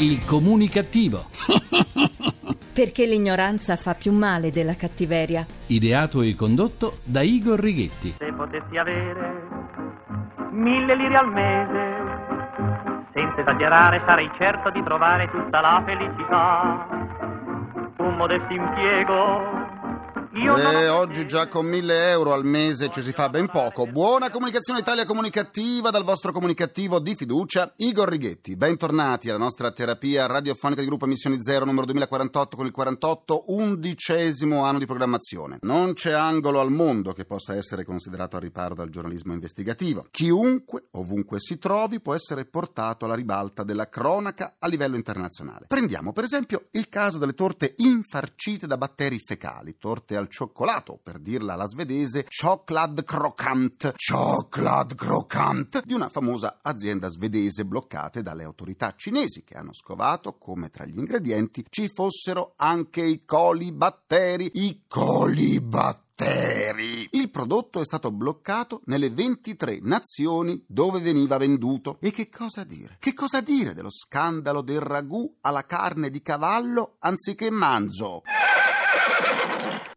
Il comunicativo. Perché l'ignoranza fa più male della cattiveria. Ideato e condotto da Igor Righetti. Se potessi avere mille lire al mese, senza esagerare sarei certo di trovare tutta la felicità. Un modesto impiego. E ho- oggi già con 1000 euro al mese ci si fa ben poco. Buona comunicazione Italia comunicativa dal vostro comunicativo di fiducia, Igor Righetti. Bentornati alla nostra terapia radiofonica di gruppo Emissioni Zero numero 2048 con il 48 undicesimo anno di programmazione. Non c'è angolo al mondo che possa essere considerato al riparo dal giornalismo investigativo. Chiunque, ovunque si trovi, può essere portato alla ribalta della cronaca a livello internazionale. Prendiamo per esempio il caso delle torte infarcite da batteri fecali, torte al cioccolato, per dirla alla svedese, chocolate croquant, chocolate croquant, di una famosa azienda svedese bloccate dalle autorità cinesi che hanno scovato come tra gli ingredienti ci fossero anche i colibatteri, i colibatteri. Il prodotto è stato bloccato nelle 23 nazioni dove veniva venduto. E che cosa dire? Che cosa dire dello scandalo del ragù alla carne di cavallo anziché manzo?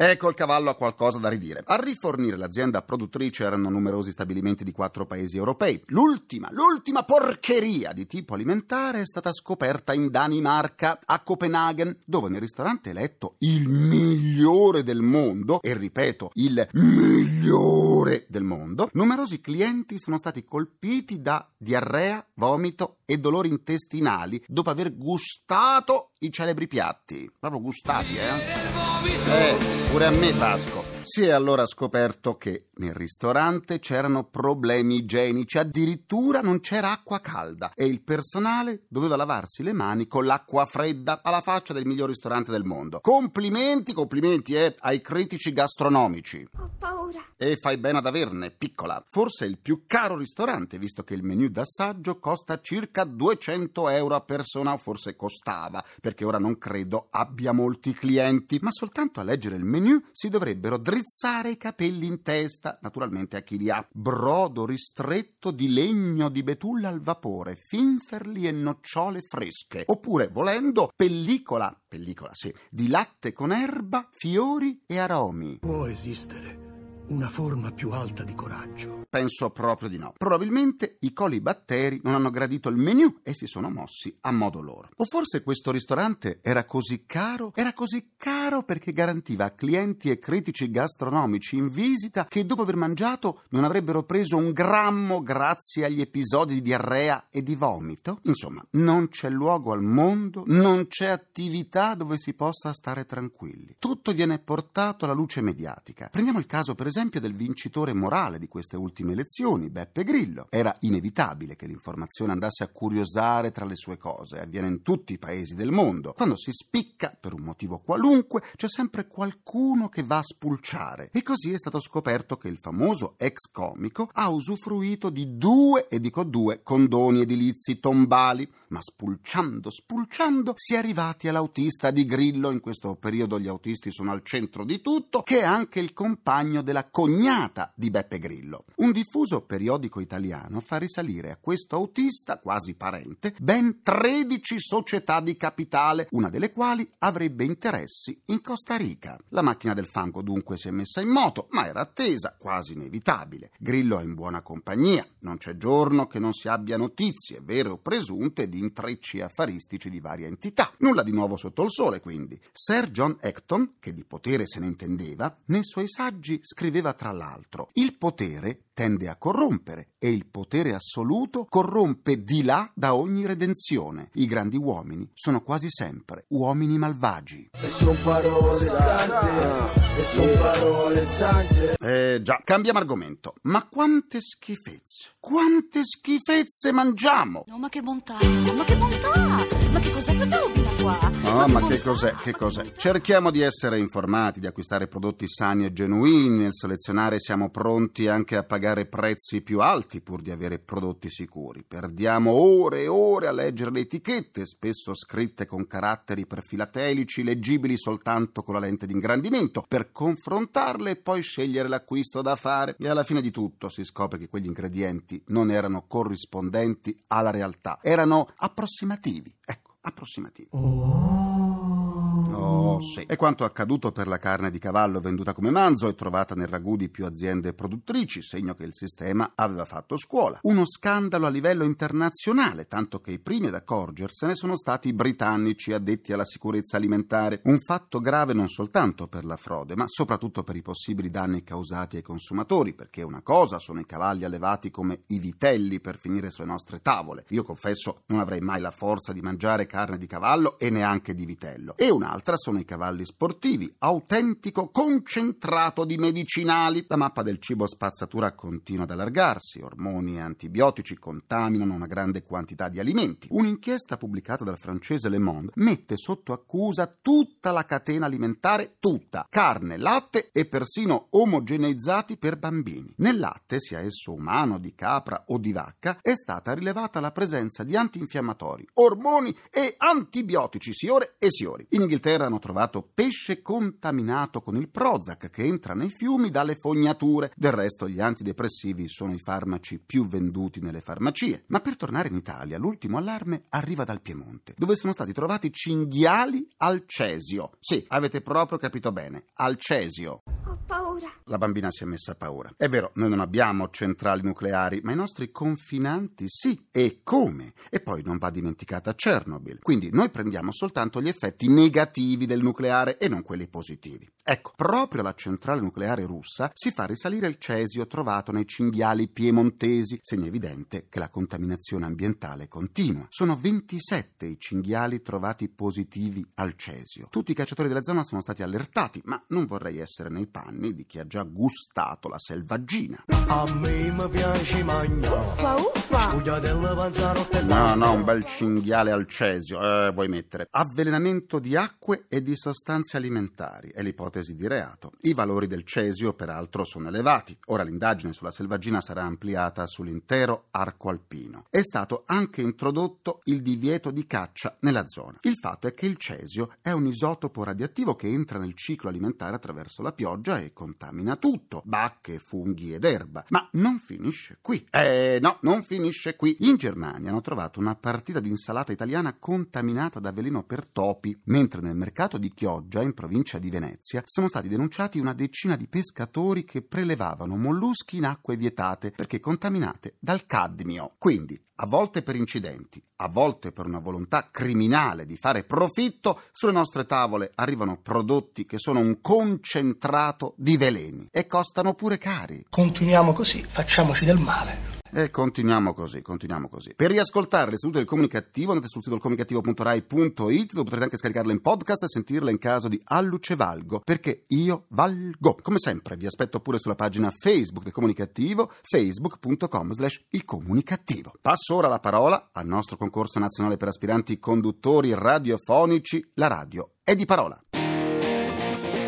Ecco il cavallo ha qualcosa da ridire. A rifornire l'azienda produttrice erano numerosi stabilimenti di quattro paesi europei. L'ultima, l'ultima porcheria di tipo alimentare è stata scoperta in Danimarca, a Copenaghen, dove nel ristorante eletto il migliore del mondo, e ripeto, il migliore del mondo, numerosi clienti sono stati colpiti da diarrea, vomito e dolori intestinali dopo aver gustato i celebri piatti. Proprio gustati, eh? Eh, pure a me Vasco. Si è allora scoperto che nel ristorante c'erano problemi igienici, addirittura non c'era acqua calda e il personale doveva lavarsi le mani con l'acqua fredda alla faccia del miglior ristorante del mondo. Complimenti, complimenti eh, ai critici gastronomici. Ho paura. E fai bene ad averne, piccola. Forse è il più caro ristorante, visto che il menù d'assaggio costa circa 200 euro a persona, o forse costava, perché ora non credo abbia molti clienti. Ma soltanto a leggere il menù si dovrebbero drizzare i capelli in testa, naturalmente a chi li ha. Brodo ristretto di legno di betulla al vapore, finferli e nocciole fresche. Oppure, volendo, pellicola, pellicola sì, di latte con erba, fiori e aromi. Può esistere una forma più alta di coraggio. Penso proprio di no. Probabilmente i colibatteri non hanno gradito il menù e si sono mossi a modo loro. O forse questo ristorante era così caro? Era così caro perché garantiva a clienti e critici gastronomici in visita che dopo aver mangiato non avrebbero preso un grammo grazie agli episodi di diarrea e di vomito? Insomma, non c'è luogo al mondo, non c'è attività dove si possa stare tranquilli. Tutto viene portato alla luce mediatica. Prendiamo il caso, per esempio, del vincitore morale di queste ultime elezioni, Beppe Grillo. Era inevitabile che l'informazione andasse a curiosare tra le sue cose. Avviene in tutti i paesi del mondo. Quando si spicca, per un motivo qualunque, c'è sempre qualcuno che va a spulciare. E così è stato scoperto che il famoso ex comico ha usufruito di due, e dico due, condoni edilizi tombali. Ma spulciando, spulciando, si è arrivati all'autista di Grillo. In questo periodo gli autisti sono al centro di tutto, che è anche il compagno della cognata di Beppe Grillo. Un diffuso periodico italiano fa risalire a questo autista, quasi parente, ben 13 società di capitale, una delle quali avrebbe interessi in Costa Rica. La macchina del fango dunque si è messa in moto, ma era attesa, quasi inevitabile. Grillo è in buona compagnia, non c'è giorno che non si abbia notizie, vere o presunte, di intrecci affaristici di varie entità. Nulla di nuovo sotto il sole, quindi. Sir John Acton, che di potere se ne intendeva, nei suoi saggi scriveva tra l'altro: Il potere tende a corrompere e il potere assoluto corrompe di là da ogni redenzione. I grandi uomini sono quasi sempre uomini malvagi. E son parole sante, e son parole sante. Eh già, cambiamo argomento. Ma quante schifezze, quante schifezze mangiamo? No, ma che bontà, ma che bontà! Ma che cos'è questa robina qua? Ah, ma che bontà! cos'è? Che cos'è? Cerchiamo di essere informati, di acquistare prodotti sani e genuini, nel selezionare siamo pronti anche a pagare prezzi più alti pur di avere prodotti sicuri. Perdiamo ore e ore a leggere le etichette, spesso scritte con caratteri perfilatelici, leggibili soltanto con la lente di ingrandimento, per confrontarle e poi scegliere l'acquisto da fare. E alla fine di tutto si scopre che quegli ingredienti non erano corrispondenti alla realtà, erano approssimativi. Ecco approssimativi. Oh, sì. E quanto accaduto per la carne di cavallo venduta come manzo e trovata nel ragù di più aziende produttrici, segno che il sistema aveva fatto scuola. Uno scandalo a livello internazionale, tanto che i primi ad accorgersene sono stati i britannici addetti alla sicurezza alimentare. Un fatto grave non soltanto per la frode, ma soprattutto per i possibili danni causati ai consumatori, perché una cosa sono i cavalli allevati come i vitelli per finire sulle nostre tavole. Io confesso non avrei mai la forza di mangiare carne di cavallo e neanche di vitello. E un'altra sono i cavalli sportivi, autentico concentrato di medicinali. La mappa del cibo spazzatura continua ad allargarsi, ormoni e antibiotici contaminano una grande quantità di alimenti. Un'inchiesta pubblicata dal francese Le Monde mette sotto accusa tutta la catena alimentare, tutta, carne, latte e persino omogeneizzati per bambini. Nel latte, sia esso umano, di capra o di vacca, è stata rilevata la presenza di antinfiammatori, ormoni e antibiotici, siore e siori. In Inghilterra hanno trovato pesce contaminato con il Prozac che entra nei fiumi dalle fognature. Del resto gli antidepressivi sono i farmaci più venduti nelle farmacie. Ma per tornare in Italia, l'ultimo allarme arriva dal Piemonte, dove sono stati trovati cinghiali al cesio. Sì, avete proprio capito bene, al cesio. Ho paura. La bambina si è messa a paura. È vero, noi non abbiamo centrali nucleari, ma i nostri confinanti sì. E come? E poi non va dimenticata Chernobyl. Quindi noi prendiamo soltanto gli effetti negativi del nucleare e non quelli positivi. Ecco, proprio alla centrale nucleare russa si fa risalire il cesio trovato nei cinghiali piemontesi, segno evidente che la contaminazione ambientale continua. Sono 27 i cinghiali trovati positivi al cesio. Tutti i cacciatori della zona sono stati allertati, ma non vorrei essere nei panni di chi ha già gustato la selvaggina. A me mi piace mangiare. Uffa, uffa. No, no, un bel cinghiale al cesio, eh, vuoi mettere. Avvelenamento di acque e di sostanze alimentari è l'ipotesi di reato. I valori del cesio, peraltro, sono elevati. Ora l'indagine sulla selvaggina sarà ampliata sull'intero arco alpino. È stato anche introdotto il divieto di caccia nella zona. Il fatto è che il cesio è un isotopo radioattivo che entra nel ciclo alimentare attraverso la pioggia e contamina tutto, bacche, funghi ed erba. Ma non finisce qui. Eh no, non finisce qui. In Germania hanno trovato una partita di insalata italiana contaminata da veleno per topi, mentre nel mercato di Chioggia, in provincia di Venezia, sono stati denunciati una decina di pescatori che prelevavano molluschi in acque vietate perché contaminate dal cadmio. Quindi, a volte per incidenti, a volte per una volontà criminale di fare profitto, sulle nostre tavole arrivano prodotti che sono un concentrato di veleni e costano pure cari. Continuiamo così, facciamoci del male. E continuiamo così, continuiamo così. Per riascoltare le sedute del comunicativo andate sul sito comunicativo.rai.it dove potrete anche scaricarle in podcast e sentirle in caso di alluce valgo, perché io valgo. Come sempre vi aspetto pure sulla pagina Facebook del comunicativo, facebook.com slash il comunicativo. Passo ora la parola al nostro concorso nazionale per aspiranti conduttori radiofonici, la radio è di parola.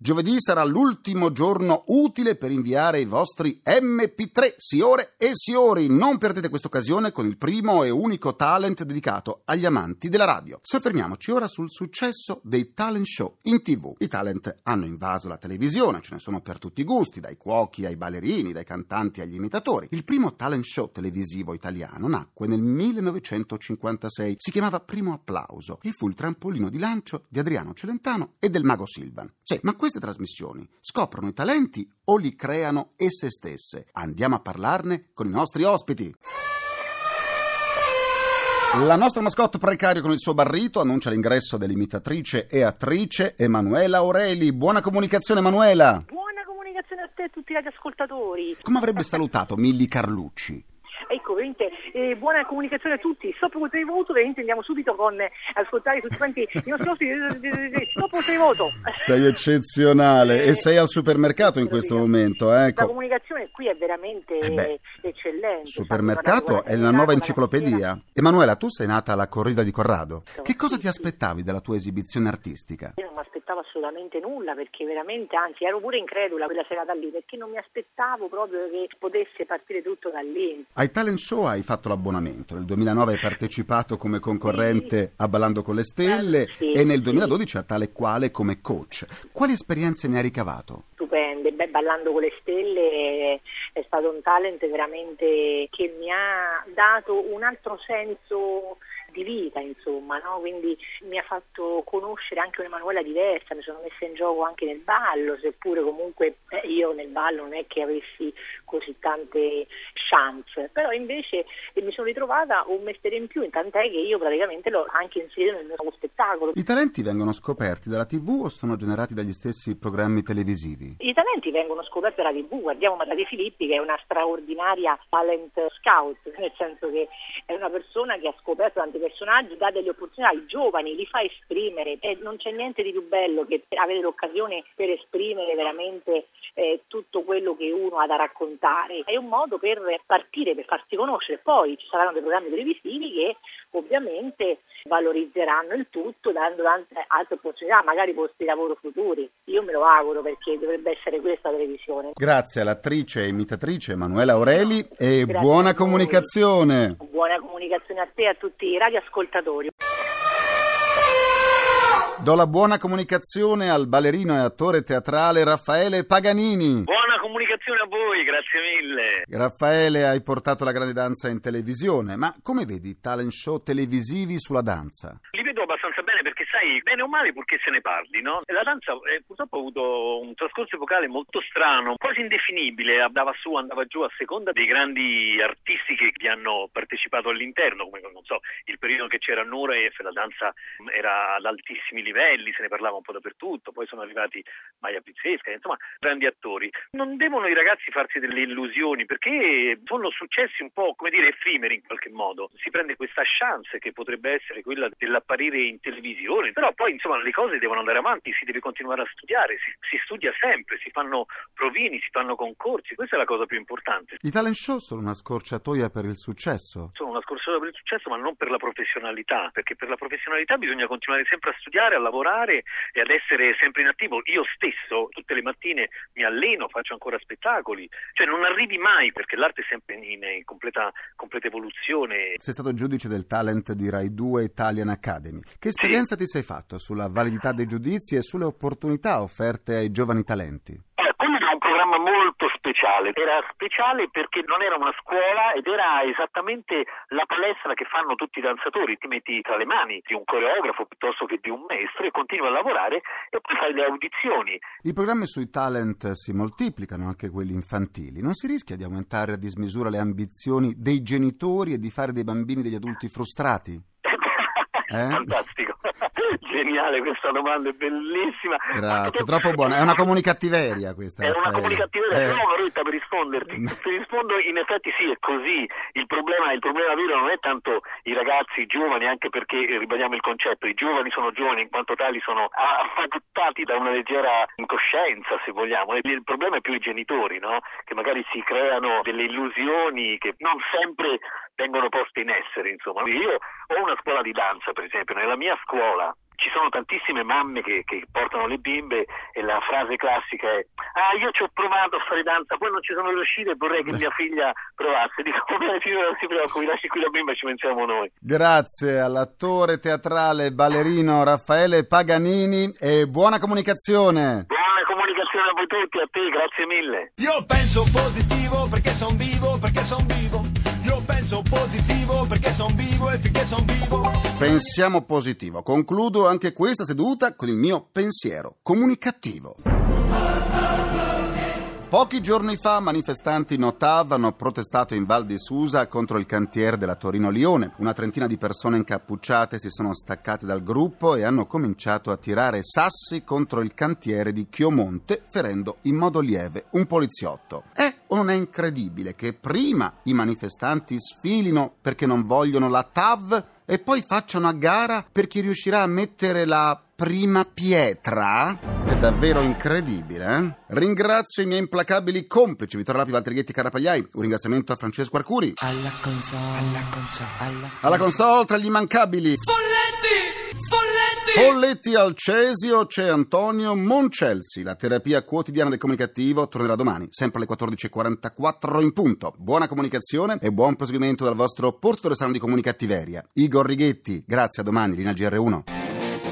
Giovedì sarà l'ultimo giorno utile per inviare i vostri MP3, siore e siori. Non perdete questa occasione con il primo e unico talent dedicato agli amanti della radio. Soffermiamoci ora sul successo dei talent show in tv. I talent hanno invaso la televisione, ce ne sono per tutti i gusti, dai cuochi ai ballerini, dai cantanti agli imitatori. Il primo talent show televisivo italiano nacque nel 1956. Si chiamava Primo Applauso e fu il trampolino di lancio di Adriano Celentano e del Mago Silvan. Sì, ma queste trasmissioni scoprono i talenti o li creano esse stesse? Andiamo a parlarne con i nostri ospiti. La nostra mascotte precario con il suo barrito annuncia l'ingresso dell'imitatrice e attrice Emanuela Aureli. Buona comunicazione Emanuela! Buona comunicazione a te e a tutti gli ascoltatori. Come avrebbe salutato Milli Carlucci? Ecco, veramente, eh, buona comunicazione a tutti. Stop voto di voto, veramente andiamo subito con eh, ascoltare tutti quanti i nostri ospiti. Stop voto di voto. Sei eccezionale e sei al supermercato in questo momento. La Ecco. comunicazione qui è veramente Eh beh, eccellente. Supermercato è la nuova enciclopedia. Emanuela, tu sei nata alla corrida di Corrado. Che cosa ti aspettavi dalla tua esibizione artistica? Io non mi aspettavo assolutamente nulla perché veramente, anzi, ero pure incredula quella serata lì perché non mi aspettavo proprio che potesse partire tutto da lì. Ai talent show hai fatto l'abbonamento. Nel 2009 hai partecipato come concorrente a Ballando con le Stelle sì, e nel sì. 2012 a tale quale come coach. Quali esperienze ne hai ricavato? stupende. Beh, Ballando con le stelle è stato un talent veramente che mi ha dato un altro senso di vita, insomma, no? quindi mi ha fatto conoscere anche un'Emanuela diversa, mi sono messa in gioco anche nel ballo, seppure comunque eh, io nel ballo non è che avessi così tante chance, però invece eh, mi sono ritrovata un mestiere in più, tant'è che io praticamente l'ho anche inserito nel mio spettacolo. I talenti vengono scoperti dalla TV o sono generati dagli stessi programmi televisivi? I talenti vengono scoperti dalla TV, guardiamo Maria Di Filippi che è una straordinaria talent scout, nel senso che è una persona che ha scoperto tanti personaggi, dà delle opportunità ai giovani, li fa esprimere e non c'è niente di più bello che avere l'occasione per esprimere veramente eh, tutto quello che uno ha da raccontare. È un modo per partire, per farsi conoscere. Poi ci saranno dei programmi televisivi che ovviamente valorizzeranno il tutto dando tante altre opportunità, magari posti di lavoro futuri. Io me lo auguro perché dovrebbe essere questa televisione. Grazie all'attrice e imitatrice Emanuela Aureli e Grazie buona comunicazione. Buona comunicazione a te e a tutti i radioascoltatori. Do la buona comunicazione al ballerino e attore teatrale Raffaele Paganini. Buona comunicazione a voi, grazie mille. Raffaele, hai portato la grande danza in televisione, ma come vedi i talent show televisivi sulla danza? Vedo abbastanza bene perché sai, bene o male purché se ne parli, no? La danza eh, purtroppo ha avuto un trascorso epocale molto strano, quasi indefinibile, andava su, andava giù a seconda dei grandi artisti che vi hanno partecipato all'interno, come non so, il periodo che c'era Nureyev, la danza era ad altissimi livelli, se ne parlava un po' dappertutto, poi sono arrivati Maia Pizzesca, insomma, grandi attori. Non devono i ragazzi farsi delle illusioni perché sono successi un po', come dire, effimeri in qualche modo. Si prende questa chance che potrebbe essere quella dell'apparire in televisione, però poi insomma le cose devono andare avanti, si deve continuare a studiare, si, si studia sempre, si fanno provini, si fanno concorsi, questa è la cosa più importante. I talent show sono una scorciatoia per il successo. Sono una scorciatoia per il successo, ma non per la professionalità, perché per la professionalità bisogna continuare sempre a studiare, a lavorare e ad essere sempre in attivo. Io stesso tutte le mattine mi alleno, faccio ancora spettacoli, cioè non arrivi mai perché l'arte è sempre in, in completa, completa evoluzione. Sei stato giudice del talent di Rai 2 Italian Academy. Che esperienza ti sei fatto sulla validità dei giudizi e sulle opportunità offerte ai giovani talenti? Eh, quello era un programma molto speciale, era speciale perché non era una scuola ed era esattamente la palestra che fanno tutti i danzatori, ti metti tra le mani di un coreografo piuttosto che di un maestro e continui a lavorare e poi fai le audizioni. I programmi sui talent si moltiplicano, anche quelli infantili. Non si rischia di aumentare a dismisura le ambizioni dei genitori e di fare dei bambini degli adulti frustrati? Eh? Geniale questa domanda, è bellissima. Grazie, troppo buona. È una comunicattiveria questa. È una comunicazione, Eh, no Maretta per risponderti. Ti rispondo in effetti sì, è così. Il problema, il problema vero non è tanto i ragazzi, i giovani, anche perché eh, ribadiamo il concetto, i giovani sono giovani in quanto tali sono affagottati da una leggera incoscienza, se vogliamo. Il il problema è più i genitori, no? Che magari si creano delle illusioni che non sempre vengono poste in essere, insomma. Io ho una scuola di danza, per esempio, nella mia scuola ci sono tantissime mamme che, che portano le bimbe e la frase classica è ah io ci ho provato a fare danza poi non ci sono riuscita e vorrei che mia figlia provasse dico bene signora non si preoccupi lasci qui la bimba e ci pensiamo noi Grazie all'attore teatrale e ballerino Raffaele Paganini e buona comunicazione. buona comunicazione a voi tutti a te grazie mille Io penso positivo perché son vivo, perché son vivo. Io penso positivo perché son vivo e finché son vivo. Pensiamo positivo. Concludo anche questa seduta con il mio pensiero comunicativo. Pochi giorni fa manifestanti Notav hanno protestato in Val di Susa contro il cantiere della Torino-Lione. Una trentina di persone incappucciate si sono staccate dal gruppo e hanno cominciato a tirare sassi contro il cantiere di Chiomonte, ferendo in modo lieve un poliziotto. È o non è incredibile che prima i manifestanti sfilino perché non vogliono la TAV e poi facciano a gara per chi riuscirà a mettere la prima pietra? È davvero incredibile, eh? Ringrazio i miei implacabili complici Vittorio Lapi, Valtrighetti, Carapagliai. Un ringraziamento a Francesco Arcuri. Alla console, alla console, alla Alla console tra gli immancabili. Folletti! Folletti! Folletti al Cesio c'è Antonio Moncelsi. La terapia quotidiana del comunicativo tornerà domani, sempre alle 14.44 in punto. Buona comunicazione e buon proseguimento dal vostro portatore strano di comunicattiveria. Igor Righetti, grazie a domani, linea GR1.